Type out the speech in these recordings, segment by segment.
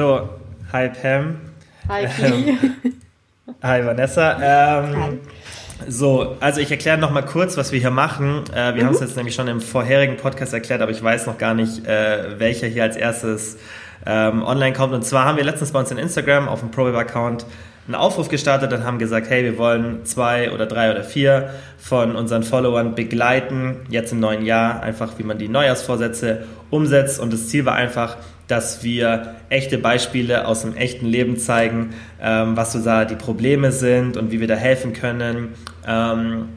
So, hi Pam. Hi ähm, Hi Vanessa. Ähm, hi. So, also ich erkläre noch mal kurz, was wir hier machen. Äh, wir mhm. haben es jetzt nämlich schon im vorherigen Podcast erklärt, aber ich weiß noch gar nicht, äh, welcher hier als erstes ähm, online kommt. Und zwar haben wir letztens bei uns in Instagram auf dem ProWeb-Account einen Aufruf gestartet und haben gesagt, hey, wir wollen zwei oder drei oder vier von unseren Followern begleiten, jetzt im neuen Jahr, einfach wie man die Neujahrsvorsätze umsetzt. Und das Ziel war einfach, dass wir echte Beispiele aus dem echten Leben zeigen, ähm, was so da die Probleme sind und wie wir da helfen können. Ähm,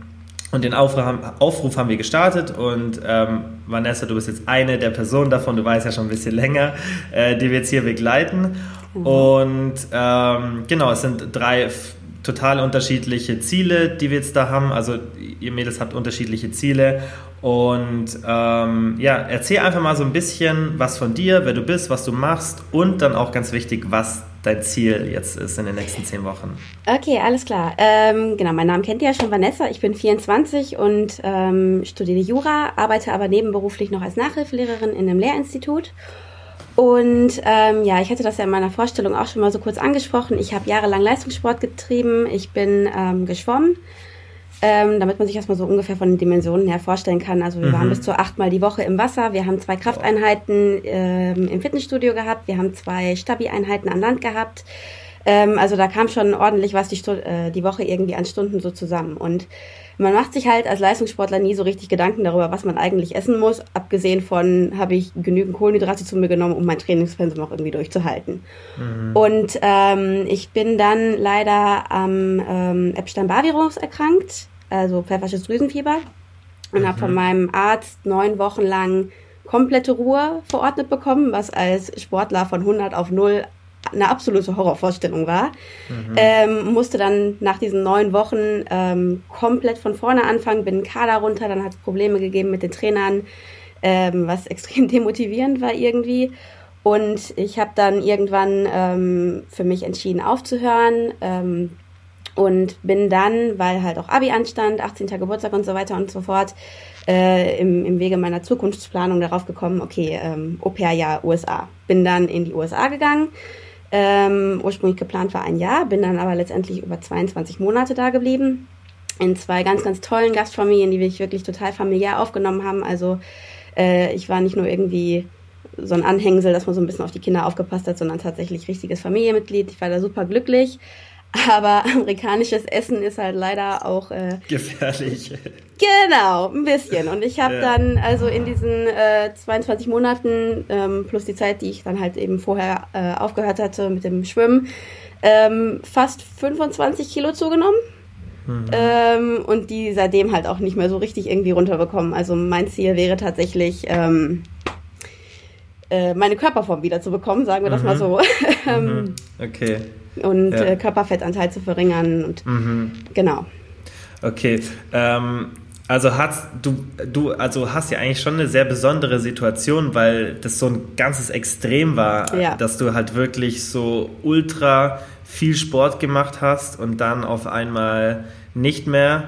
und den Aufruf haben, wir gestartet und ähm, Vanessa, du bist jetzt eine der Personen davon, du weißt ja schon ein bisschen länger, äh, die wir jetzt hier begleiten. Mhm. Und ähm, genau, es sind drei total unterschiedliche Ziele, die wir jetzt da haben. Also ihr Mädels habt unterschiedliche Ziele. Und ähm, ja, erzähl einfach mal so ein bisschen was von dir, wer du bist, was du machst und dann auch ganz wichtig, was dein Ziel jetzt ist in den nächsten zehn Wochen. Okay, alles klar. Ähm, genau, mein Name kennt ihr ja schon, Vanessa. Ich bin 24 und ähm, studiere Jura, arbeite aber nebenberuflich noch als Nachhilfelehrerin in einem Lehrinstitut. Und ähm, ja, ich hatte das ja in meiner Vorstellung auch schon mal so kurz angesprochen. Ich habe jahrelang Leistungssport getrieben. Ich bin ähm, geschwommen, ähm, damit man sich erstmal so ungefähr von den Dimensionen her vorstellen kann. Also wir mhm. waren bis zu achtmal die Woche im Wasser. Wir haben zwei Krafteinheiten ähm, im Fitnessstudio gehabt. Wir haben zwei Stabi-Einheiten an Land gehabt. Ähm, also da kam schon ordentlich was die, äh, die Woche irgendwie an Stunden so zusammen. Und man macht sich halt als Leistungssportler nie so richtig Gedanken darüber, was man eigentlich essen muss. Abgesehen von, habe ich genügend Kohlenhydrate zu mir genommen, um mein Trainingspensum auch irgendwie durchzuhalten. Mhm. Und ähm, ich bin dann leider am ähm, Epstein-Barr-Virus erkrankt, also pfeffersches Drüsenfieber. Und mhm. habe von meinem Arzt neun Wochen lang komplette Ruhe verordnet bekommen, was als Sportler von 100 auf 0 eine absolute Horrorvorstellung war. Mhm. Ähm, musste dann nach diesen neun Wochen ähm, komplett von vorne anfangen, bin Kader runter, dann hat es Probleme gegeben mit den Trainern, ähm, was extrem demotivierend war irgendwie. Und ich habe dann irgendwann ähm, für mich entschieden aufzuhören ähm, und bin dann, weil halt auch Abi anstand, 18. Geburtstag und so weiter und so fort, äh, im, im Wege meiner Zukunftsplanung darauf gekommen, okay, ähm, Au-pair-Jahr USA. Bin dann in die USA gegangen, ähm, ursprünglich geplant war ein Jahr, bin dann aber letztendlich über 22 Monate da geblieben. In zwei ganz, ganz tollen Gastfamilien, die mich wirklich total familiär aufgenommen haben. Also äh, ich war nicht nur irgendwie so ein Anhängsel, dass man so ein bisschen auf die Kinder aufgepasst hat, sondern tatsächlich richtiges Familienmitglied. Ich war da super glücklich. Aber amerikanisches Essen ist halt leider auch äh, gefährlich. Genau, ein bisschen. Und ich habe ja. dann also in diesen äh, 22 Monaten ähm, plus die Zeit, die ich dann halt eben vorher äh, aufgehört hatte mit dem Schwimmen, ähm, fast 25 Kilo zugenommen. Mhm. Ähm, und die seitdem halt auch nicht mehr so richtig irgendwie runterbekommen. Also mein Ziel wäre tatsächlich, ähm, äh, meine Körperform wieder zu bekommen, sagen wir mhm. das mal mhm. so. mhm. Okay und ja. äh, Körperfettanteil zu verringern und mhm. genau. Okay, ähm, also hast du, du also hast ja eigentlich schon eine sehr besondere Situation, weil das so ein ganzes Extrem war, ja. dass du halt wirklich so ultra viel Sport gemacht hast und dann auf einmal nicht mehr.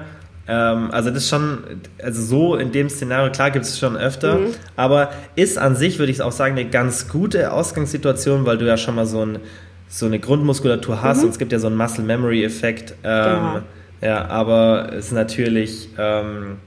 Ähm, also das ist schon, also so in dem Szenario, klar gibt es schon öfter, mhm. aber ist an sich, würde ich auch sagen, eine ganz gute Ausgangssituation, weil du ja schon mal so ein so eine Grundmuskulatur hast mhm. und es gibt ja so einen Muscle Memory Effekt. Ähm, genau. Ja, aber es ist natürlich ähm,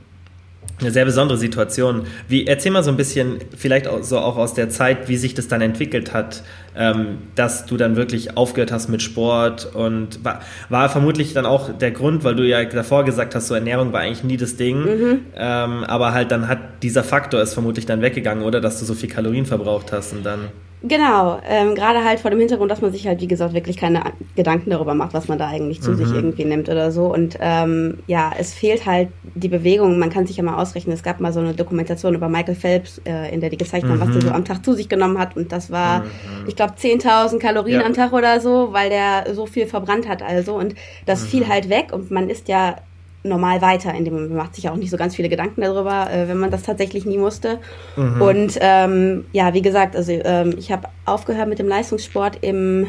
eine sehr besondere Situation. Wie, erzähl mal so ein bisschen, vielleicht auch, so auch aus der Zeit, wie sich das dann entwickelt hat, ähm, dass du dann wirklich aufgehört hast mit Sport und war, war, vermutlich dann auch der Grund, weil du ja davor gesagt hast, so Ernährung war eigentlich nie das Ding, mhm. ähm, aber halt dann hat dieser Faktor ist vermutlich dann weggegangen, oder, dass du so viel Kalorien verbraucht hast und dann Genau, ähm, gerade halt vor dem Hintergrund, dass man sich halt, wie gesagt, wirklich keine Gedanken darüber macht, was man da eigentlich zu mhm. sich irgendwie nimmt oder so. Und ähm, ja, es fehlt halt die Bewegung. Man kann sich ja mal ausrechnen. Es gab mal so eine Dokumentation über Michael Phelps, äh, in der die gezeigt haben, mhm. was der so am Tag zu sich genommen hat. Und das war, mhm. ich glaube, 10.000 Kalorien ja. am Tag oder so, weil der so viel verbrannt hat also. Und das fiel mhm. halt weg. Und man ist ja normal weiter, indem man macht sich auch nicht so ganz viele Gedanken darüber, äh, wenn man das tatsächlich nie musste. Mhm. Und ähm, ja, wie gesagt, also ähm, ich habe aufgehört mit dem Leistungssport im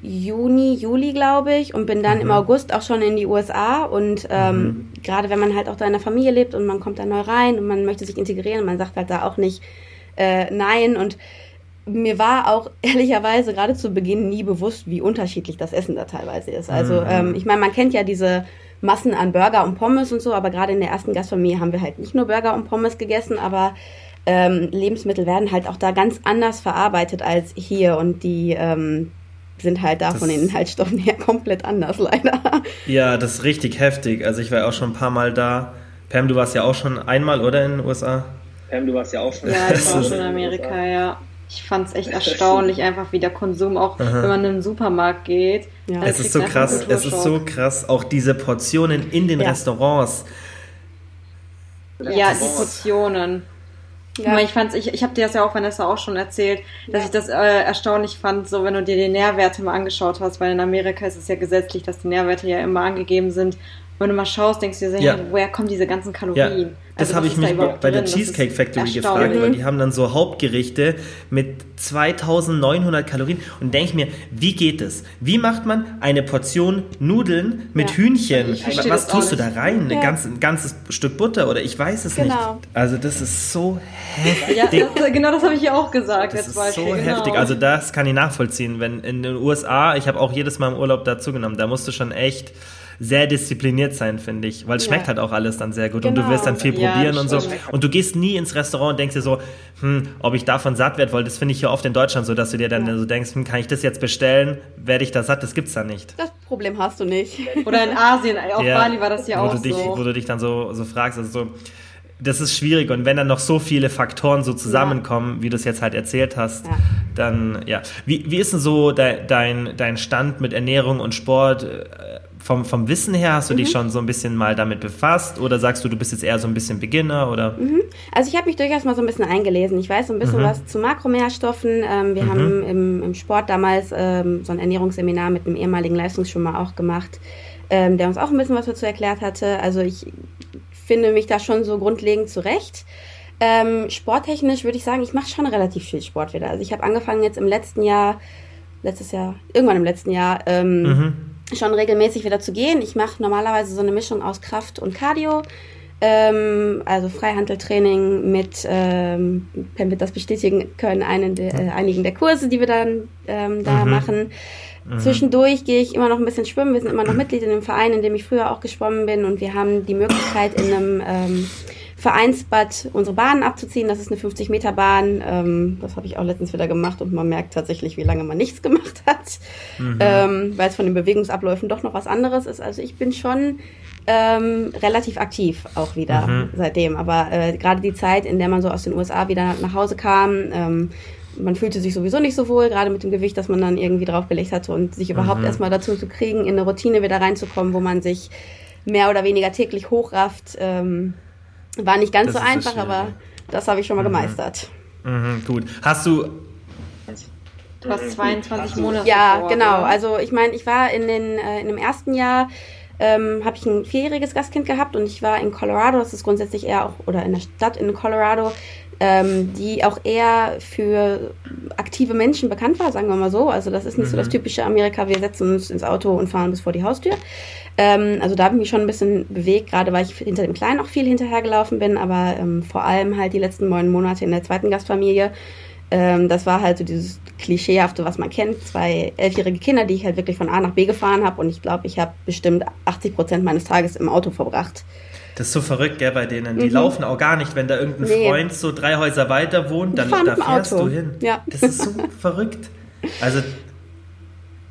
Juni, Juli, glaube ich, und bin dann mhm. im August auch schon in die USA. Und ähm, mhm. gerade wenn man halt auch da in der Familie lebt und man kommt da neu rein und man möchte sich integrieren, man sagt halt da auch nicht äh, nein und mir war auch ehrlicherweise gerade zu Beginn nie bewusst, wie unterschiedlich das Essen da teilweise ist. Also mhm. ähm, ich meine, man kennt ja diese Massen an Burger und Pommes und so, aber gerade in der ersten Gastfamilie haben wir halt nicht nur Burger und Pommes gegessen, aber ähm, Lebensmittel werden halt auch da ganz anders verarbeitet als hier und die ähm, sind halt da das von den Inhaltsstoffen her komplett anders, leider. Ja, das ist richtig heftig. Also ich war auch schon ein paar Mal da. Pam, du warst ja auch schon einmal, oder, in den USA? Pam, du warst ja auch schon. Ja, ich war schon in Amerika, ja. Ich fand es echt erstaunlich, einfach wie der Konsum auch, Aha. wenn man in den Supermarkt geht. Ja. Es ist so krass, es ist so krass, auch diese Portionen in den ja. Restaurants. Ja, die Portionen. Ja. Ich fand's, ich, ich habe dir das ja auch, Vanessa, auch schon erzählt, dass ja. ich das äh, erstaunlich fand, so wenn du dir die Nährwerte mal angeschaut hast, weil in Amerika ist es ja gesetzlich, dass die Nährwerte ja immer angegeben sind wenn du mal schaust, denkst du dir, ja. woher kommen diese ganzen Kalorien? Ja, das also, habe ich mich bei der Cheesecake Factory gefragt, weil die haben dann so Hauptgerichte mit 2900 Kalorien und denke ich mir, wie geht es? Wie macht man eine Portion Nudeln mit ja. Hühnchen? Was tust du da rein? Ja. Ein, ganz, ein ganzes Stück Butter oder ich weiß es genau. nicht. Also das ist so heftig. Ja, das, genau das habe ich ja auch gesagt. Das ist Beispiel. so genau. heftig. Also das kann ich nachvollziehen. Wenn in den USA, ich habe auch jedes Mal im Urlaub dazu genommen, da musst du schon echt sehr diszipliniert sein, finde ich. Weil es schmeckt halt auch alles dann sehr gut. Genau. Und du genau. wirst dann viel ja, probieren und so. Und du gehst nie ins Restaurant und denkst dir so, hm, ob ich davon satt werde, weil das finde ich ja oft in Deutschland so, dass du dir dann ja. so denkst, hm, kann ich das jetzt bestellen? Werde ich da satt? Das gibt's da nicht. Das Problem hast du nicht. Oder in Asien, auf ja, Bali war das ja auch du dich, so. Wo du dich dann so, so fragst, also so, das ist schwierig und wenn dann noch so viele Faktoren so zusammenkommen, ja. wie du es jetzt halt erzählt hast, ja. dann ja. Wie, wie ist denn so de, dein, dein Stand mit Ernährung und Sport? Vom, vom Wissen her, hast du mhm. dich schon so ein bisschen mal damit befasst oder sagst du, du bist jetzt eher so ein bisschen Beginner oder? Mhm. Also ich habe mich durchaus mal so ein bisschen eingelesen. Ich weiß so ein bisschen mhm. was zu Makronährstoffen. Ähm, wir mhm. haben im, im, Sport damals ähm, so ein Ernährungsseminar mit einem ehemaligen Leistungsschwimmer auch gemacht, ähm, der uns auch ein bisschen was dazu erklärt hatte. Also ich finde mich da schon so grundlegend zurecht. Ähm, sporttechnisch würde ich sagen, ich mache schon relativ viel Sport wieder. Also ich habe angefangen jetzt im letzten Jahr, letztes Jahr, irgendwann im letzten Jahr, ähm, mhm schon regelmäßig wieder zu gehen. Ich mache normalerweise so eine Mischung aus Kraft und Cardio. Ähm, also Freihandeltraining mit, ähm, Pam wird das bestätigen können, einen der, äh, einigen der Kurse, die wir dann ähm, da mhm. machen. Mhm. Zwischendurch gehe ich immer noch ein bisschen schwimmen. Wir sind immer noch Mitglied in dem Verein, in dem ich früher auch geschwommen bin und wir haben die Möglichkeit in einem ähm, Vereinsbad unsere Bahnen abzuziehen. Das ist eine 50 Meter Bahn. Ähm, das habe ich auch letztens wieder gemacht und man merkt tatsächlich, wie lange man nichts gemacht hat, mhm. ähm, weil es von den Bewegungsabläufen doch noch was anderes ist. Also ich bin schon ähm, relativ aktiv auch wieder mhm. seitdem. Aber äh, gerade die Zeit, in der man so aus den USA wieder nach Hause kam, ähm, man fühlte sich sowieso nicht so wohl, gerade mit dem Gewicht, das man dann irgendwie draufgelegt hatte und sich überhaupt mhm. erstmal dazu zu kriegen, in eine Routine wieder reinzukommen, wo man sich mehr oder weniger täglich hochrafft. Ähm, war nicht ganz das so einfach, aber das habe ich schon mal mhm. gemeistert. Mhm, gut. Hast du Du hast 22 Monate. Ja, vor, genau. Oder? Also ich meine, ich war in, den, äh, in dem ersten Jahr, ähm, habe ich ein vierjähriges Gastkind gehabt und ich war in Colorado, das ist grundsätzlich eher auch, oder in der Stadt in Colorado, ähm, die auch eher für aktive Menschen bekannt war, sagen wir mal so. Also das ist nicht mhm. so das mhm. typische Amerika, wir setzen uns ins Auto und fahren bis vor die Haustür. Ähm, also da habe ich mich schon ein bisschen bewegt, gerade weil ich hinter dem Kleinen auch viel hinterhergelaufen bin, aber ähm, vor allem halt die letzten neun Monate in der zweiten Gastfamilie. Ähm, das war halt so dieses Klischeehafte, was man kennt. Zwei elfjährige Kinder, die ich halt wirklich von A nach B gefahren habe und ich glaube, ich habe bestimmt 80 Prozent meines Tages im Auto verbracht. Das ist so verrückt, gell, bei denen. Die mhm. laufen auch gar nicht. Wenn da irgendein nee. Freund so drei Häuser weiter wohnt, dann da fährst Auto. du hin. Ja. Das ist so verrückt. Also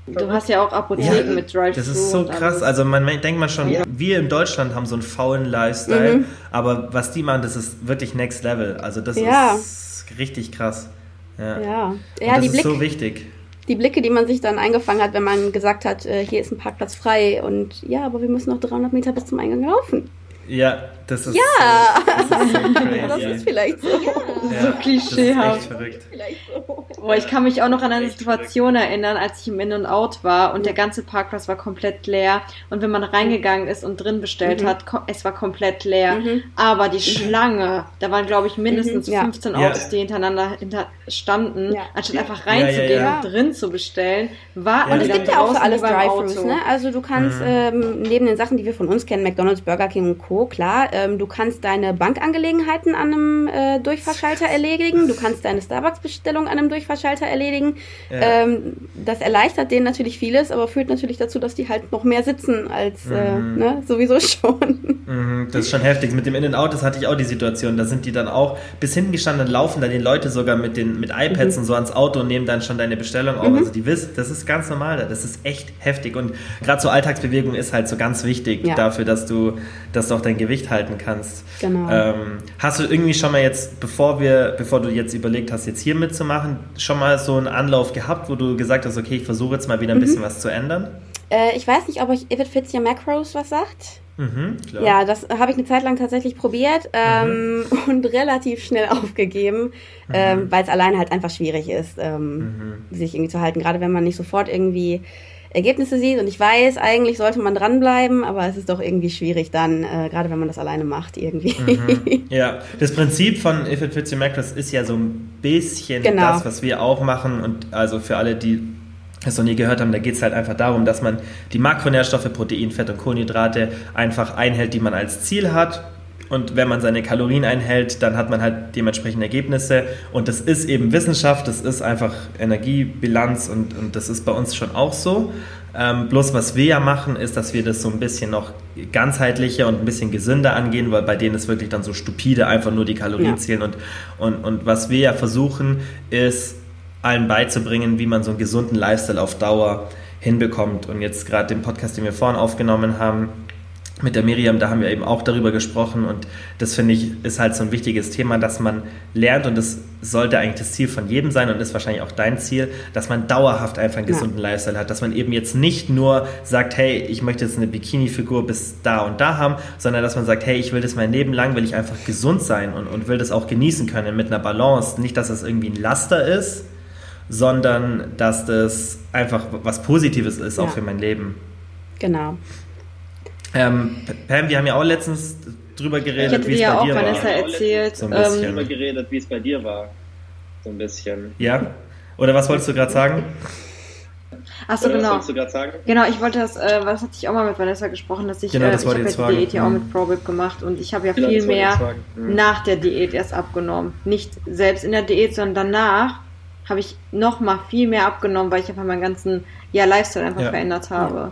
Du hast ja auch Apotheken ja, mit Drive-Thru. Das ist so krass. Also man denkt man schon, ja. wir in Deutschland haben so einen faulen Lifestyle, mhm. aber was die machen, das ist wirklich Next Level. Also das ja. ist richtig krass. Ja, ja. ja das ist Blick, so wichtig. Die Blicke, die man sich dann eingefangen hat, wenn man gesagt hat, äh, hier ist ein Parkplatz frei und ja, aber wir müssen noch 300 Meter bis zum Eingang laufen. Ja, das ist ja. so, das ist, so crazy. das ist vielleicht so. Ja, so klischeehaft. Verrückt. So. Boah, ich kann mich auch noch an eine Situation erinnern, als ich im In- und Out war und ja. der ganze Parkplatz war komplett leer. Und wenn man reingegangen ist und drin bestellt mhm. hat, es war komplett leer. Mhm. Aber die Schlange, da waren, glaube ich, mindestens mhm. 15 ja. Autos, die hintereinander hinter standen, anstatt einfach reinzugehen und drin zu bestellen, war Und es gibt ja auch für alles Drive-Thrus, ne? Also du kannst mhm. ähm, neben den Sachen, die wir von uns kennen, McDonalds, Burger King und Co., klar, ähm, du kannst deine Bankangelegenheiten an einem äh, Durchfahrschalter erledigen, du kannst deine Starbucks-Bestellung an einem Durchfahrschalter erledigen. Ja. Ähm, das erleichtert denen natürlich vieles, aber führt natürlich dazu, dass die halt noch mehr sitzen als äh, mhm. ne, sowieso schon. Mhm, das ist schon heftig. Mit dem In-N-Out, das hatte ich auch die Situation, da sind die dann auch bis hingestanden, laufen da die Leute sogar mit den mit iPads mhm. und so ans Auto und nehmen dann schon deine Bestellung auf. Mhm. Also die wissen, das ist ganz normal da, das ist echt heftig und gerade so Alltagsbewegung ist halt so ganz wichtig ja. dafür, dass du, dass du auch dein Gewicht halten kannst. Genau. Ähm, hast du irgendwie schon mal jetzt, bevor wir, bevor du jetzt überlegt hast, jetzt hier mitzumachen, schon mal so einen Anlauf gehabt, wo du gesagt hast, okay, ich versuche jetzt mal wieder ein mhm. bisschen was zu ändern? Äh, ich weiß nicht, ob euch If It Fits Your Macros was sagt. Mhm, ja, das habe ich eine Zeit lang tatsächlich probiert ähm, mhm. und relativ schnell aufgegeben, mhm. ähm, weil es alleine halt einfach schwierig ist, ähm, mhm. sich irgendwie zu halten. Gerade wenn man nicht sofort irgendwie Ergebnisse sieht. Und ich weiß, eigentlich sollte man dranbleiben, aber es ist doch irgendwie schwierig dann, äh, gerade wenn man das alleine macht, irgendwie. Mhm. Ja, das Prinzip von If It Fits Your Macros ist ja so ein bisschen genau. das, was wir auch machen. Und also für alle, die es noch nie gehört haben, da geht es halt einfach darum, dass man die Makronährstoffe, Protein, Fett und Kohlenhydrate einfach einhält, die man als Ziel hat und wenn man seine Kalorien einhält, dann hat man halt dementsprechend Ergebnisse. Und das ist eben Wissenschaft, das ist einfach Energiebilanz und, und das ist bei uns schon auch so. Ähm, bloß was wir ja machen, ist, dass wir das so ein bisschen noch ganzheitlicher und ein bisschen gesünder angehen, weil bei denen ist wirklich dann so stupide einfach nur die Kalorien ja. zählen. Und, und, und was wir ja versuchen, ist allen beizubringen, wie man so einen gesunden Lifestyle auf Dauer hinbekommt. Und jetzt gerade den Podcast, den wir vorhin aufgenommen haben, mit der Miriam, da haben wir eben auch darüber gesprochen und das finde ich ist halt so ein wichtiges Thema, dass man lernt und das sollte eigentlich das Ziel von jedem sein und ist wahrscheinlich auch dein Ziel, dass man dauerhaft einfach einen gesunden ja. Lifestyle hat, dass man eben jetzt nicht nur sagt, hey, ich möchte jetzt eine Bikini-Figur bis da und da haben, sondern dass man sagt, hey, ich will das mein Leben lang, will ich einfach gesund sein und, und will das auch genießen können mit einer Balance, nicht, dass das irgendwie ein Laster ist, sondern dass das einfach was Positives ist, ja. auch für mein Leben. Genau. Ähm, Pam, wir haben ja auch letztens drüber geredet, wie es ja bei dir Vanessa war. erzählt, so ein bisschen. Ähm, drüber geredet, wie es bei dir war. So ein bisschen. Ja? Oder was wolltest du gerade sagen? Achso, genau. Was wolltest du gerade sagen? Genau, ich wollte das, äh, was hatte ich auch mal mit Vanessa gesprochen, dass ich, genau, äh, das ich habe ja die Diät ja auch mit ProBip gemacht und ich habe ja genau, viel mehr mhm. nach der Diät erst abgenommen. Nicht selbst in der Diät, sondern danach habe ich noch mal viel mehr abgenommen, weil ich einfach meinen ganzen ja, Lifestyle einfach ja. verändert habe. Ja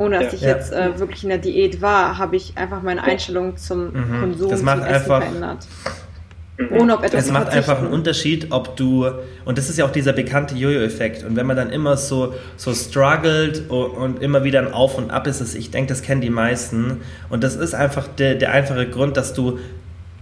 ohne dass ja, ich ja. jetzt äh, wirklich in der Diät war, habe ich einfach meine Einstellung zum mhm. Konsum das macht einfach, verändert. Ohne ob etwas es macht einfach einen Unterschied, ob du, und das ist ja auch dieser bekannte Jojo-Effekt, und wenn man dann immer so, so struggelt und, und immer wieder ein Auf und Ab ist, es, ich denke, das kennen die meisten, und das ist einfach der, der einfache Grund, dass du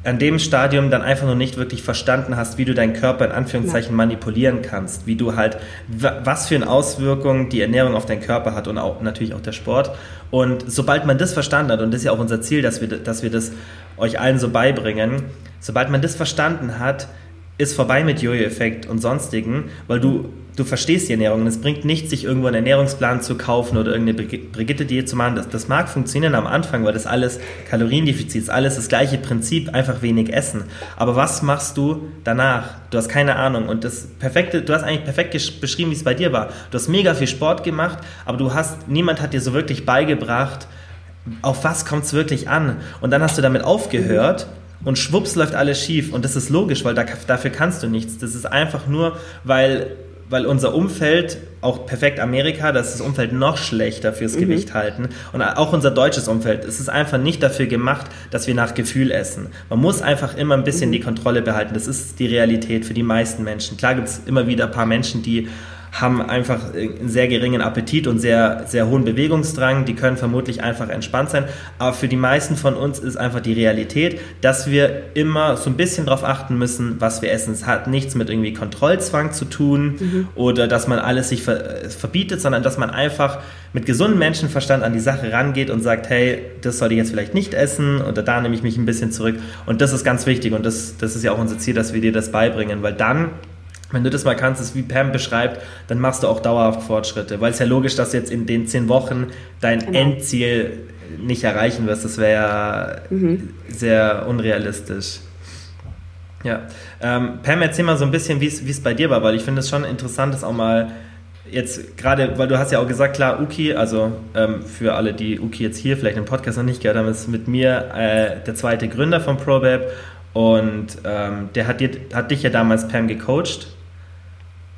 an dem Stadium dann einfach noch nicht wirklich verstanden hast, wie du deinen Körper in Anführungszeichen manipulieren kannst, wie du halt, was für eine Auswirkung die Ernährung auf deinen Körper hat und auch natürlich auch der Sport. Und sobald man das verstanden hat, und das ist ja auch unser Ziel, dass wir, dass wir das euch allen so beibringen, sobald man das verstanden hat, ist vorbei mit Jojo-Effekt und sonstigen, weil du du verstehst die Ernährung und es bringt nichts, sich irgendwo einen Ernährungsplan zu kaufen oder irgendeine Brigitte-Diät zu machen. Das, das mag funktionieren am Anfang, weil das alles Kaloriendefizit ist, alles das gleiche Prinzip, einfach wenig essen. Aber was machst du danach? Du hast keine Ahnung und das perfekte, du hast eigentlich perfekt beschrieben, wie es bei dir war. Du hast mega viel Sport gemacht, aber du hast, niemand hat dir so wirklich beigebracht, auf was kommt es wirklich an? Und dann hast du damit aufgehört und schwupps läuft alles schief. Und das ist logisch, weil da, dafür kannst du nichts. Das ist einfach nur, weil weil unser Umfeld, auch perfekt Amerika, das ist das Umfeld noch schlechter fürs mhm. Gewicht halten. Und auch unser deutsches Umfeld, es ist einfach nicht dafür gemacht, dass wir nach Gefühl essen. Man muss einfach immer ein bisschen mhm. die Kontrolle behalten. Das ist die Realität für die meisten Menschen. Klar gibt es immer wieder ein paar Menschen, die haben einfach einen sehr geringen Appetit und sehr, sehr hohen Bewegungsdrang. Die können vermutlich einfach entspannt sein. Aber für die meisten von uns ist einfach die Realität, dass wir immer so ein bisschen darauf achten müssen, was wir essen. Es hat nichts mit irgendwie Kontrollzwang zu tun mhm. oder dass man alles sich verbietet, sondern dass man einfach mit gesundem Menschenverstand an die Sache rangeht und sagt, hey, das sollte ich jetzt vielleicht nicht essen oder da nehme ich mich ein bisschen zurück. Und das ist ganz wichtig und das, das ist ja auch unser Ziel, dass wir dir das beibringen, weil dann wenn du das mal kannst, ist wie Pam beschreibt, dann machst du auch dauerhaft Fortschritte. Weil es ja logisch, dass du jetzt in den zehn Wochen dein genau. Endziel nicht erreichen wirst. Das wäre ja mhm. sehr unrealistisch. Ja. Ähm, Pam, erzähl mal so ein bisschen, wie es bei dir war, weil ich finde es schon interessant, das auch mal jetzt gerade, weil du hast ja auch gesagt, klar, Uki, also ähm, für alle, die Uki jetzt hier vielleicht im Podcast noch nicht gehört haben, ist mit mir äh, der zweite Gründer von ProBab und ähm, der hat, dir, hat dich ja damals Pam gecoacht.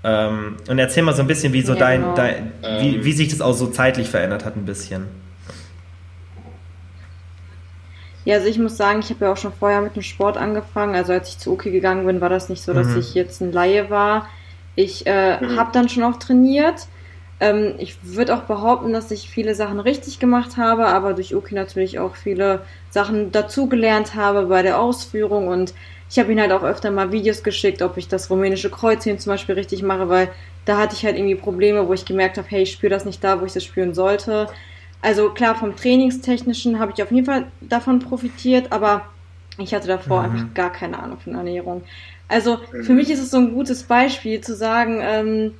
Ähm, und erzähl mal so ein bisschen, wie so ja, dein, genau. dein wie, ähm. wie sich das auch so zeitlich verändert hat, ein bisschen. Ja, also ich muss sagen, ich habe ja auch schon vorher mit dem Sport angefangen. Also als ich zu Uki gegangen bin, war das nicht so, dass mhm. ich jetzt ein Laie war. Ich äh, mhm. habe dann schon auch trainiert. Ähm, ich würde auch behaupten, dass ich viele Sachen richtig gemacht habe, aber durch Uki natürlich auch viele Sachen dazugelernt habe bei der Ausführung und ich habe ihn halt auch öfter mal Videos geschickt, ob ich das rumänische Kreuzheben zum Beispiel richtig mache, weil da hatte ich halt irgendwie Probleme, wo ich gemerkt habe, hey, ich spüre das nicht da, wo ich das spüren sollte. Also klar, vom Trainingstechnischen habe ich auf jeden Fall davon profitiert, aber ich hatte davor mhm. einfach gar keine Ahnung von Ernährung. Also für mich ist es so ein gutes Beispiel zu sagen, ähm,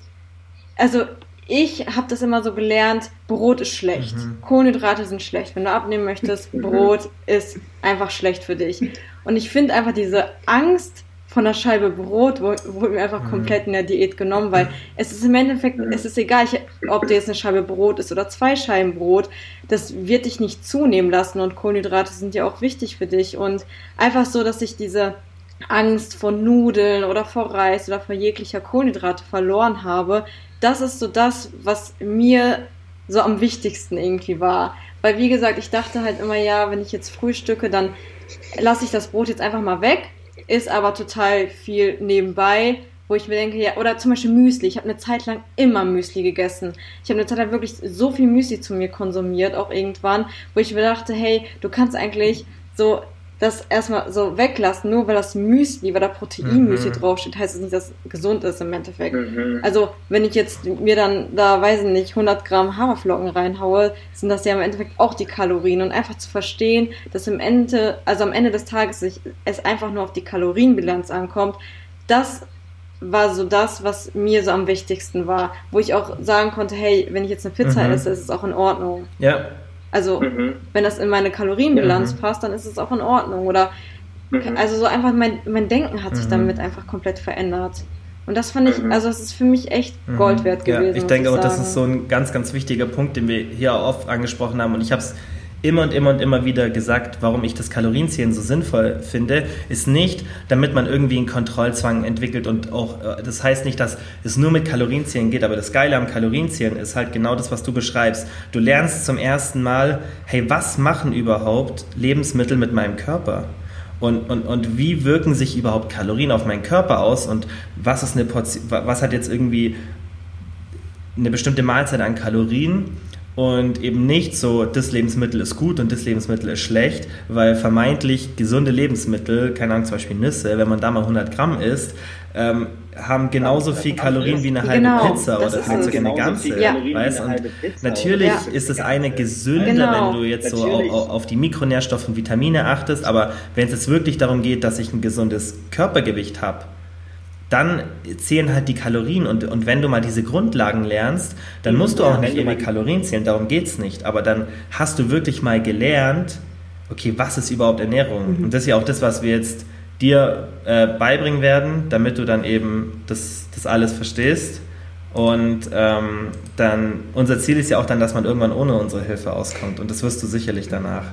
also ich habe das immer so gelernt, Brot ist schlecht. Mhm. Kohlenhydrate sind schlecht. Wenn du abnehmen möchtest, mhm. Brot ist einfach schlecht für dich. Und ich finde einfach diese Angst von der Scheibe Brot wurde mir einfach mhm. komplett in der Diät genommen, weil es ist im Endeffekt, es ist egal, ob dir jetzt eine Scheibe Brot ist oder zwei Scheiben Brot, das wird dich nicht zunehmen lassen und Kohlenhydrate sind ja auch wichtig für dich und einfach so, dass ich diese Angst vor Nudeln oder vor Reis oder vor jeglicher Kohlenhydrate verloren habe, das ist so das, was mir so am wichtigsten irgendwie war. Weil wie gesagt, ich dachte halt immer, ja, wenn ich jetzt frühstücke, dann lasse ich das Brot jetzt einfach mal weg, ist aber total viel nebenbei, wo ich mir denke, ja, oder zum Beispiel Müsli. Ich habe eine Zeit lang immer Müsli gegessen. Ich habe eine Zeit lang wirklich so viel Müsli zu mir konsumiert, auch irgendwann, wo ich mir dachte, hey, du kannst eigentlich so das erstmal so weglassen, nur weil das Müsli, weil da Proteinmüsli mhm. draufsteht, heißt es nicht, dass es gesund ist im Endeffekt. Mhm. Also, wenn ich jetzt mir dann da, weiß ich nicht, 100 Gramm Haferflocken reinhaue, sind das ja im Endeffekt auch die Kalorien und einfach zu verstehen, dass im Ende, also am Ende des Tages sich, es einfach nur auf die Kalorienbilanz ankommt, das war so das, was mir so am wichtigsten war, wo ich auch sagen konnte, hey, wenn ich jetzt eine Pizza mhm. esse, ist es auch in Ordnung. Ja, also, mhm. wenn das in meine Kalorienbilanz mhm. passt, dann ist es auch in Ordnung. Oder mhm. also so einfach mein, mein Denken hat sich mhm. damit einfach komplett verändert. Und das fand ich, mhm. also es ist für mich echt mhm. Gold wert gewesen. Ja, ich denke ich auch, das ist so ein ganz, ganz wichtiger Punkt, den wir hier auch oft angesprochen haben. Und ich habe es immer und immer und immer wieder gesagt, warum ich das Kalorienzählen so sinnvoll finde, ist nicht, damit man irgendwie einen Kontrollzwang entwickelt und auch, äh, das heißt nicht, dass es nur mit Kalorienzählen geht, aber das Geile am Kalorienzählen ist halt genau das, was du beschreibst. Du lernst zum ersten Mal, hey, was machen überhaupt Lebensmittel mit meinem Körper? Und, und, und wie wirken sich überhaupt Kalorien auf meinen Körper aus und was ist eine Portion, was hat jetzt irgendwie eine bestimmte Mahlzeit an Kalorien und eben nicht so, das Lebensmittel ist gut und das Lebensmittel ist schlecht, weil vermeintlich gesunde Lebensmittel, keine Ahnung, zum Beispiel Nüsse, wenn man da mal 100 Gramm isst, ähm, haben genauso viel Kalorien wie eine halbe genau, Pizza oder vielleicht sogar eine ganze. Ja. Weißt? Und natürlich ja. ist das eine gesünder, genau. wenn du jetzt so auf, auf, die Mikronährstoffe und Vitamine achtest, aber wenn es jetzt wirklich darum geht, dass ich ein gesundes Körpergewicht habe, dann zählen halt die Kalorien und, und wenn du mal diese Grundlagen lernst, dann musst du auch nicht irgendwie Kalorien zählen, darum geht es nicht. Aber dann hast du wirklich mal gelernt, okay, was ist überhaupt Ernährung? Mhm. Und das ist ja auch das, was wir jetzt dir äh, beibringen werden, damit du dann eben das, das alles verstehst. Und ähm, dann, unser Ziel ist ja auch dann, dass man irgendwann ohne unsere Hilfe auskommt. Und das wirst du sicherlich danach.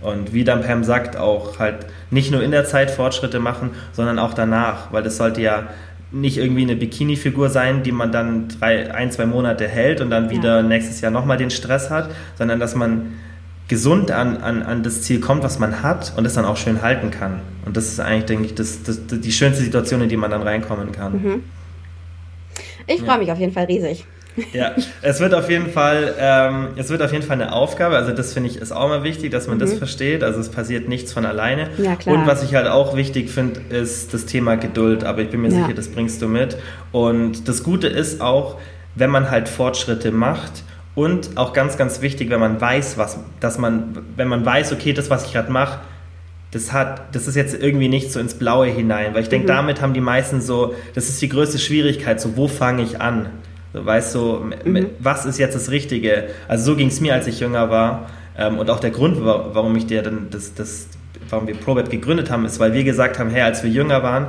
Und wie dann Pam sagt, auch halt nicht nur in der Zeit Fortschritte machen, sondern auch danach, weil das sollte ja nicht irgendwie eine Bikini-Figur sein, die man dann drei, ein, zwei Monate hält und dann wieder ja. nächstes Jahr nochmal den Stress hat, sondern dass man gesund an, an, an das Ziel kommt, was man hat und es dann auch schön halten kann. Und das ist eigentlich, denke ich, das, das, die schönste Situation, in die man dann reinkommen kann. Mhm. Ich freue ja. mich auf jeden Fall riesig. Ja, es wird auf jeden Fall, ähm, es wird auf jeden Fall eine Aufgabe. Also das finde ich ist auch mal wichtig, dass man mhm. das versteht. Also es passiert nichts von alleine. Ja, klar. Und was ich halt auch wichtig finde, ist das Thema Geduld. Aber ich bin mir ja. sicher, das bringst du mit. Und das Gute ist auch, wenn man halt Fortschritte macht und auch ganz, ganz wichtig, wenn man weiß, was, dass man, wenn man weiß, okay, das, was ich gerade mache, das hat, das ist jetzt irgendwie nicht so ins Blaue hinein, weil ich denke, mhm. damit haben die meisten so, das ist die größte Schwierigkeit, so wo fange ich an? So, weißt du, mhm. was ist jetzt das Richtige? Also so ging es mir, als ich jünger war. Ähm, und auch der Grund, warum ich dir dann das, das, warum wir ProBet gegründet haben, ist, weil wir gesagt haben, hey, als wir jünger waren,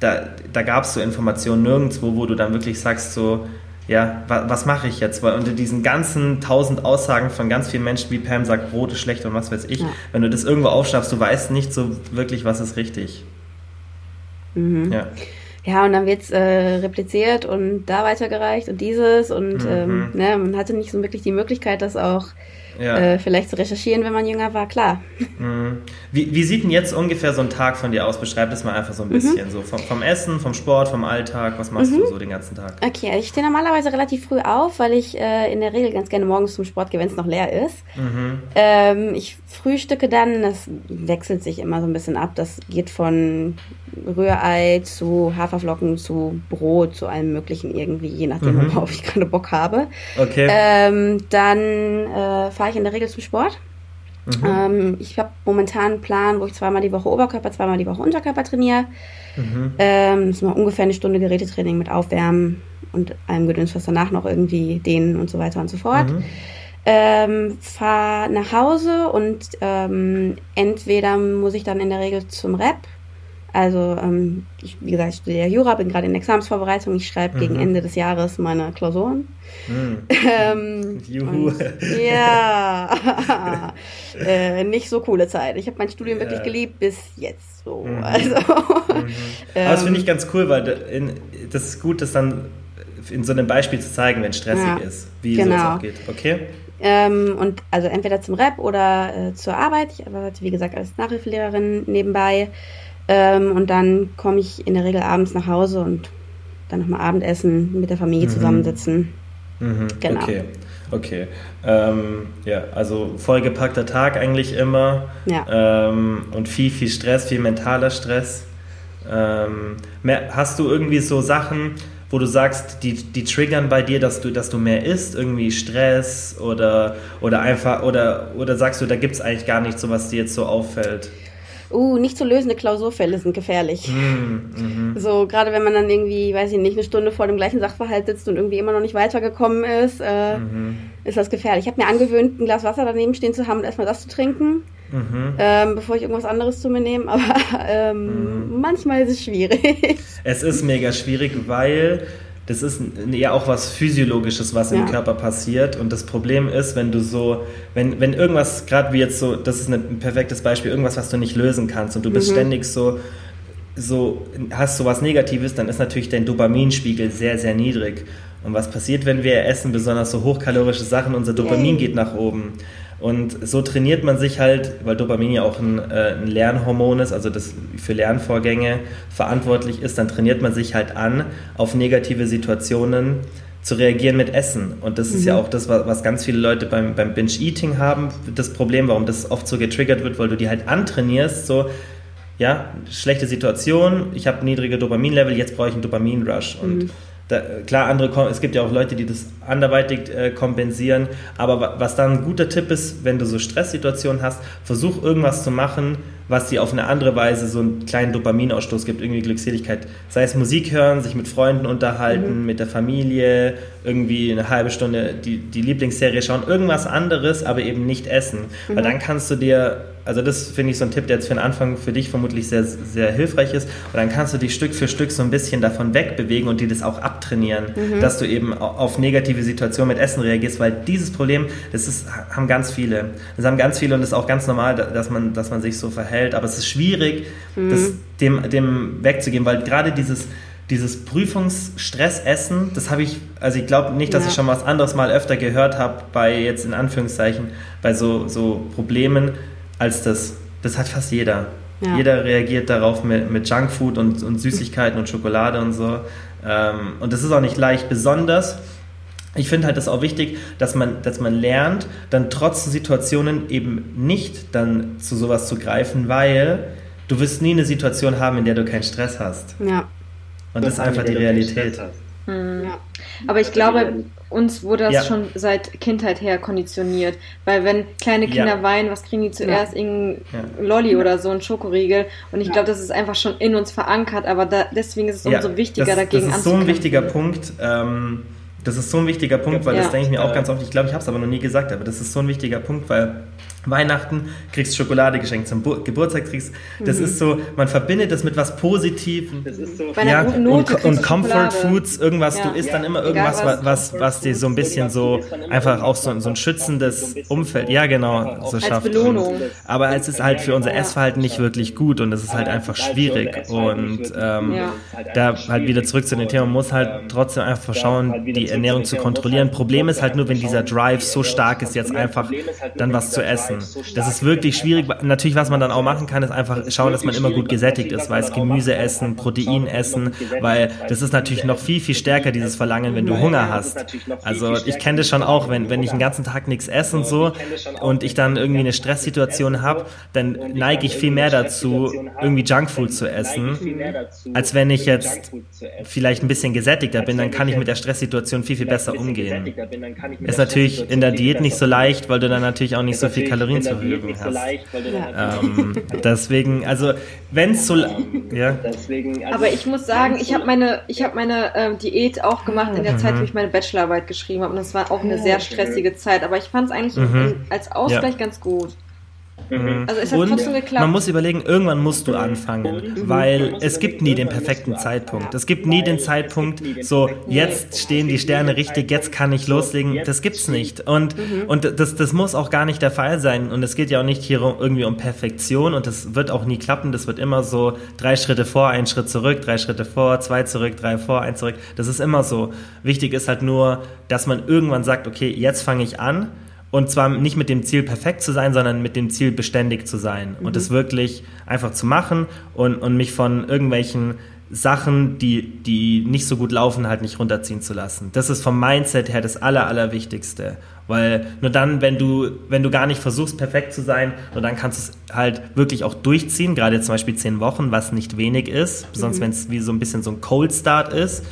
da, da gab es so Informationen nirgendwo, wo du dann wirklich sagst, so, ja, wa was mache ich jetzt? Weil unter diesen ganzen tausend Aussagen von ganz vielen Menschen, wie Pam sagt, Brot ist schlecht und was weiß ich, ja. wenn du das irgendwo aufschnappst, du weißt nicht so wirklich, was ist richtig. Mhm. Ja. Ja, und dann wird's äh, repliziert und da weitergereicht und dieses und mhm. ähm, ne, man hatte nicht so wirklich die Möglichkeit, das auch ja. äh, vielleicht zu recherchieren, wenn man jünger war, klar. Mhm. Wie, wie, sieht denn jetzt ungefähr so ein Tag von dir aus? Beschreib das mal einfach so ein mhm. bisschen. Mhm. So vom, vom, Essen, vom Sport, vom Alltag. Was machst mhm. du so den ganzen Tag? Okay, also ich stehe normalerweise relativ früh auf, weil ich äh, in der Regel ganz gerne morgens zum Sport gehe, wenn es noch leer ist. Mhm. Ähm, ich frühstücke dann, das wechselt sich immer so ein bisschen ab. Das geht von Rührei zu Haferflocken zu Brot zu allem Möglichen irgendwie, je nachdem, mhm. worauf ich gerade Bock habe. Okay. Ähm, dann äh, fahre ich in der Regel zum Sport. Mhm. Ähm, ich habe momentan einen Plan, wo ich zweimal die Woche Oberkörper, zweimal die Woche Unterkörper trainiere. Mhm. Ähm, das ist mal ungefähr eine Stunde Gerätetraining mit Aufwärmen und allem Gedöns, was danach noch irgendwie dehnen und so weiter und so fort. Mhm. Ähm, fahre nach Hause und ähm, entweder muss ich dann in der Regel zum Rap also, ähm, ich, wie gesagt, ich studiere Jura, bin gerade in Examensvorbereitung. Ich schreibe mhm. gegen Ende des Jahres meine Klausuren. Mhm. Ähm, Juhu. Und, ja, äh, nicht so coole Zeit. Ich habe mein Studium ja. wirklich geliebt bis jetzt. So. Mhm. Also, mhm. ähm, Aber das finde ich ganz cool, weil in, das ist gut, das dann in so einem Beispiel zu zeigen, wenn es stressig ja, ist, wie genau. sowas auch geht. Okay? Ähm, und also entweder zum Rap oder äh, zur Arbeit. Ich arbeite, wie gesagt, als Nachhilfelehrerin nebenbei. Ähm, und dann komme ich in der Regel abends nach Hause und dann nochmal Abendessen mit der Familie mhm. zusammensitzen. Mhm. Genau. Okay. Okay. Ähm, ja, also vollgepackter Tag eigentlich immer. Ja. Ähm, und viel, viel Stress, viel mentaler Stress. Ähm, mehr, hast du irgendwie so Sachen, wo du sagst, die, die triggern bei dir, dass du, dass du mehr isst, irgendwie Stress oder, oder einfach, oder, oder sagst du, da gibt es eigentlich gar nichts, so was dir jetzt so auffällt? Uh, nicht zu lösende Klausurfälle sind gefährlich. Mm, so, gerade wenn man dann irgendwie, weiß ich nicht, eine Stunde vor dem gleichen Sachverhalt sitzt und irgendwie immer noch nicht weitergekommen ist, äh, mm ist das gefährlich. Ich habe mir angewöhnt, ein Glas Wasser daneben stehen zu haben und erstmal das zu trinken, mhm. ähm, bevor ich irgendwas anderes zu mir nehme. Aber ähm, mhm. manchmal ist es schwierig. Es ist mega schwierig, weil das ist ja auch was Physiologisches, was ja. im Körper passiert. Und das Problem ist, wenn du so, wenn, wenn irgendwas, gerade wie jetzt so, das ist ein perfektes Beispiel, irgendwas, was du nicht lösen kannst und du bist mhm. ständig so, so, hast so was Negatives, dann ist natürlich dein Dopaminspiegel sehr, sehr niedrig. Und was passiert, wenn wir essen besonders so hochkalorische Sachen? Unser Dopamin Yay. geht nach oben. Und so trainiert man sich halt, weil Dopamin ja auch ein, äh, ein, Lernhormon ist, also das für Lernvorgänge verantwortlich ist, dann trainiert man sich halt an, auf negative Situationen zu reagieren mit Essen. Und das ist mhm. ja auch das, was ganz viele Leute beim, beim Binge-Eating haben. Das Problem, warum das oft so getriggert wird, weil du die halt antrainierst, so, ja, schlechte Situation, ich habe niedrige Dopaminlevel, jetzt brauche ich einen Dopamin-Rush. Und mhm da, klar, andere, es gibt ja auch Leute, die das anderweitig äh, kompensieren, aber was dann ein guter Tipp ist, wenn du so Stresssituationen hast, versuch irgendwas zu machen, was dir auf eine andere Weise so einen kleinen Dopaminausstoß gibt, irgendwie Glückseligkeit. Sei es Musik hören, sich mit Freunden unterhalten, mhm. mit der Familie, irgendwie eine halbe Stunde die, die Lieblingsserie schauen, irgendwas anderes, aber eben nicht essen. Mhm. Weil dann kannst du dir also das finde ich so ein Tipp, der jetzt für den Anfang für dich vermutlich sehr, sehr hilfreich ist. Und dann kannst du dich Stück für Stück so ein bisschen davon wegbewegen und dir das auch abtrainieren, mhm. dass du eben auf negative Situationen mit Essen reagierst, weil dieses Problem, das ist, haben ganz viele. Das haben ganz viele und das ist auch ganz normal, dass man, dass man sich so verhält. Aber es ist schwierig, mhm. das dem, dem wegzugehen, weil gerade dieses dieses Prüfungsstressessen, das habe ich, also ich glaube nicht, dass ja. ich schon was anderes mal öfter gehört habe bei jetzt in Anführungszeichen, bei so, so Problemen, als das. Das hat fast jeder. Ja. Jeder reagiert darauf mit, mit Junkfood und, und Süßigkeiten und Schokolade und so. Ähm, und das ist auch nicht leicht, besonders. Ich finde halt das auch wichtig, dass man, dass man lernt, dann trotz Situationen eben nicht dann zu sowas zu greifen, weil du wirst nie eine Situation haben, in der du keinen Stress hast. Ja. Und das, das ist einfach die Realität. Mhm. Ja. Aber ich glaube, uns wurde das ja. schon seit Kindheit her konditioniert. Weil wenn kleine Kinder ja. weinen, was kriegen die zuerst? Ja. Irgendein Lolli oder so ein Schokoriegel. Und ich glaube, das ist einfach schon in uns verankert. Aber da, deswegen ist es umso wichtiger, das, dagegen Das ist so ein wichtiger Punkt. Ähm, das ist so ein wichtiger Punkt, weil das denke ich mir auch ganz oft. Ich glaube, ich habe es aber noch nie gesagt, aber das ist so ein wichtiger Punkt, weil Weihnachten, kriegst Schokolade geschenkt zum Bu Geburtstag, kriegst, das mhm. ist so, man verbindet das mit was Positivem. Das ist so, ja, und, und Comfort Foods, irgendwas, ja. du isst ja. dann immer irgendwas, Egal, was, was, was dir so ein bisschen so, einfach auch so, so ein schützendes Umfeld, ja genau, so schafft. Belohnung. aber es ist halt für unser Essverhalten nicht wirklich gut und es ist halt einfach schwierig und ähm, da halt wieder zurück zu dem Thema, man muss halt trotzdem einfach schauen, die Ernährung zu kontrollieren. Problem ist halt nur, wenn dieser Drive so stark ist, jetzt einfach dann was zu essen essen. Das ist wirklich schwierig. Natürlich, was man dann auch machen kann, ist einfach schauen, dass man immer gut gesättigt ist, weil es Gemüse essen, Protein essen, weil das ist natürlich noch viel, viel stärker, dieses Verlangen, wenn du Hunger hast. Also ich kenne das schon auch, wenn, wenn ich den ganzen Tag nichts esse und so und ich dann irgendwie eine Stresssituation habe, dann neige ich viel mehr dazu, irgendwie Junkfood zu essen, als wenn ich jetzt vielleicht ein bisschen gesättigter bin, dann kann ich mit der Stresssituation viel, viel besser umgehen. Ist natürlich in der Diät nicht so leicht, weil du dann natürlich auch nicht so viel Kalorien Kalorien zur Verfügung hast. Ja. Ähm, deswegen, also wenn es so, ja. Deswegen, also Aber ich muss sagen, ich habe meine, ich habe meine ähm, Diät auch gemacht in der mhm. Zeit, wo ich meine Bachelorarbeit geschrieben habe und das war auch eine sehr stressige Zeit. Aber ich fand es eigentlich mhm. als Ausgleich ja. ganz gut. Mhm. Also es hat und trotzdem geklappt. Man muss überlegen, irgendwann musst du anfangen, weil es gibt nie den perfekten Zeitpunkt. Es gibt nie den Zeitpunkt, so jetzt stehen die Sterne richtig, jetzt kann ich loslegen. Das gibt's nicht. Und, mhm. und das, das muss auch gar nicht der Fall sein. Und es geht ja auch nicht hier irgendwie um Perfektion und das wird auch nie klappen. Das wird immer so drei Schritte vor, ein Schritt zurück, drei Schritte vor, zwei zurück, drei vor, ein zurück. Das ist immer so. Wichtig ist halt nur, dass man irgendwann sagt, okay, jetzt fange ich an und zwar nicht mit dem Ziel perfekt zu sein, sondern mit dem Ziel beständig zu sein. Mhm. Und es wirklich einfach zu machen und, und mich von irgendwelchen Sachen, die, die nicht so gut laufen, halt nicht runterziehen zu lassen. Das ist vom Mindset her das Aller, Allerwichtigste. Weil nur dann, wenn du, wenn du gar nicht versuchst, perfekt zu sein, nur dann kannst du es halt wirklich auch durchziehen, gerade zum Beispiel zehn Wochen, was nicht wenig ist, besonders mhm. wenn es wie so ein bisschen so ein Cold Start ist,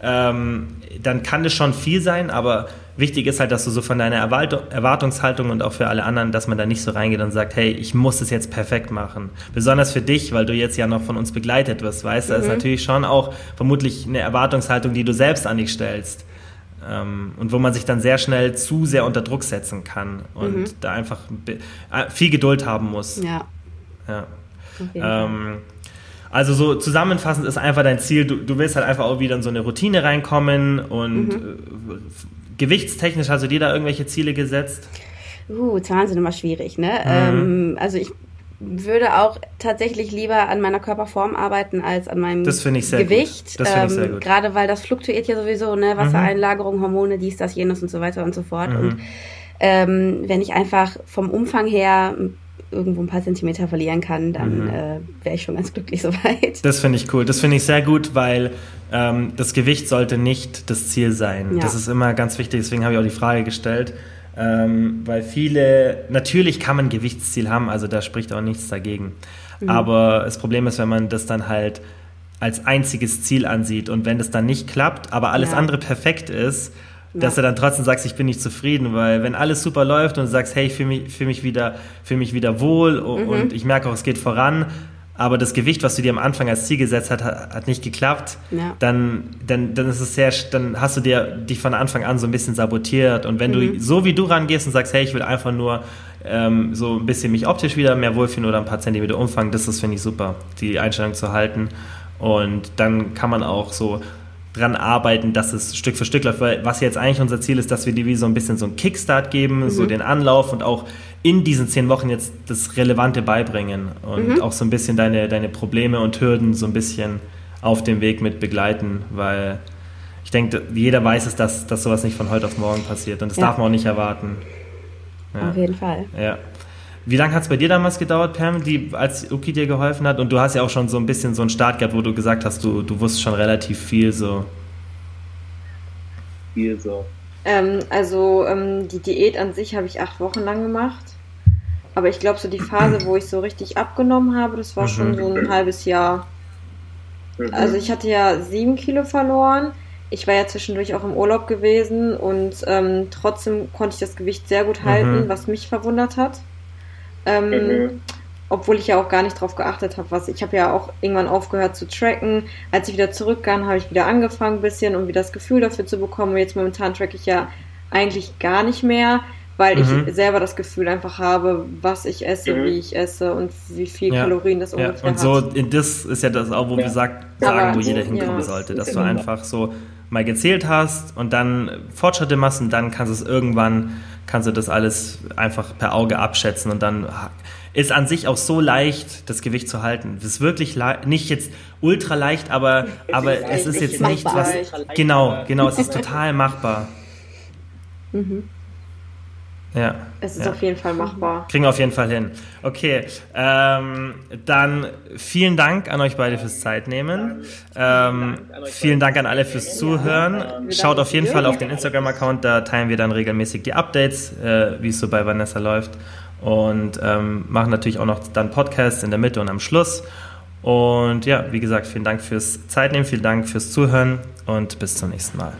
ähm, dann kann das schon viel sein, aber wichtig ist halt, dass du so von deiner Erwartungshaltung und auch für alle anderen, dass man da nicht so reingeht und sagt, hey, ich muss es jetzt perfekt machen. Besonders für dich, weil du jetzt ja noch von uns begleitet wirst, weißt du, mhm. das ist natürlich schon auch vermutlich eine Erwartungshaltung, die du selbst an dich stellst. Ähm, und wo man sich dann sehr schnell zu sehr unter Druck setzen kann und mhm. da einfach äh, viel Geduld haben muss. Ja. ja. Ähm, also so zusammenfassend ist einfach dein Ziel, du, du willst halt einfach auch wieder in so eine Routine reinkommen und mhm. Gewichtstechnisch hast du dir da irgendwelche Ziele gesetzt? Uh, Zahlen sind immer schwierig, ne? Mhm. Ähm, also ich würde auch tatsächlich lieber an meiner Körperform arbeiten als an meinem das ich sehr Gewicht. Gut. Das ähm, ich sehr gut. Gerade weil das fluktuiert ja sowieso, ne? Wassereinlagerung, mhm. Hormone, dies, das, jenes und so weiter und so fort. Mhm. Und ähm, wenn ich einfach vom Umfang her irgendwo ein paar Zentimeter verlieren kann, dann mhm. äh, wäre ich schon ganz glücklich soweit. Das finde ich cool. Das finde ich sehr gut, weil ähm, das Gewicht sollte nicht das Ziel sein. Ja. Das ist immer ganz wichtig, deswegen habe ich auch die Frage gestellt. Ähm, weil viele, natürlich kann man ein Gewichtsziel haben, also da spricht auch nichts dagegen. Mhm. Aber das Problem ist, wenn man das dann halt als einziges Ziel ansieht und wenn das dann nicht klappt, aber alles ja. andere perfekt ist, dass du dann trotzdem sagst, ich bin nicht zufrieden, weil wenn alles super läuft und du sagst, hey, ich fühle mich, fühl mich, wieder, fühl mich wieder wohl mhm. und ich merke auch, es geht voran, aber das Gewicht, was du dir am Anfang als Ziel gesetzt hast, hat, hat nicht geklappt, ja. dann, dann, dann ist es sehr, dann hast du dir dich von Anfang an so ein bisschen sabotiert. Und wenn mhm. du so wie du rangehst und sagst, hey, ich will einfach nur ähm, so ein bisschen mich optisch wieder mehr wohlfühlen oder ein paar Zentimeter Umfang, das ist, finde ich, super, die Einstellung zu halten. Und dann kann man auch so dran arbeiten, dass es Stück für Stück läuft. Weil was jetzt eigentlich unser Ziel ist, dass wir dir wie so ein bisschen so einen Kickstart geben, mhm. so den Anlauf und auch in diesen zehn Wochen jetzt das Relevante beibringen und mhm. auch so ein bisschen deine, deine Probleme und Hürden so ein bisschen auf dem Weg mit begleiten, weil ich denke, jeder weiß es, dass, dass sowas nicht von heute auf morgen passiert und das ja. darf man auch nicht erwarten. Ja. Auf jeden Fall. Ja. Wie lange hat es bei dir damals gedauert, Pam, die, als Uki dir geholfen hat? Und du hast ja auch schon so ein bisschen so einen Start gehabt, wo du gesagt hast, du, du wusstest schon relativ viel so. Viel so. Ähm, also ähm, die Diät an sich habe ich acht Wochen lang gemacht. Aber ich glaube, so die Phase, wo ich so richtig abgenommen habe, das war mhm. schon so ein halbes Jahr. Mhm. Also ich hatte ja sieben Kilo verloren. Ich war ja zwischendurch auch im Urlaub gewesen und ähm, trotzdem konnte ich das Gewicht sehr gut halten, mhm. was mich verwundert hat. Ähm, mhm. Obwohl ich ja auch gar nicht drauf geachtet habe, was ich habe ja auch irgendwann aufgehört zu tracken. Als ich wieder zurückkam, habe ich wieder angefangen ein bisschen, um wieder das Gefühl dafür zu bekommen. Und jetzt momentan track ich ja eigentlich gar nicht mehr, weil mhm. ich selber das Gefühl einfach habe, was ich esse, mhm. wie ich esse und wie viel ja. Kalorien das ungefähr ja. und hat. Und so, das ist ja das auch, wo ja. wir sagt, sagen, wo jeder hinkommen sollte, dass du einfach so mal gezählt hast und dann Fortschritte machst und dann kannst du es irgendwann, kannst du das alles einfach per Auge abschätzen und dann ist an sich auch so leicht, das Gewicht zu halten. Das ist wirklich nicht jetzt ultra leicht, aber, es aber ist es ist jetzt nicht was. Genau, genau, es ist total machbar. Mhm. Ja. Es ist ja. auf jeden Fall machbar. Kriegen wir auf jeden Fall hin. Okay, ähm, dann vielen Dank an euch beide fürs Zeitnehmen. Ähm, vielen Dank an alle fürs Zuhören. Schaut auf jeden Fall auf den Instagram-Account, da teilen wir dann regelmäßig die Updates, äh, wie es so bei Vanessa läuft. Und ähm, machen natürlich auch noch dann Podcasts in der Mitte und am Schluss. Und ja, wie gesagt, vielen Dank fürs Zeitnehmen, vielen Dank fürs Zuhören und bis zum nächsten Mal.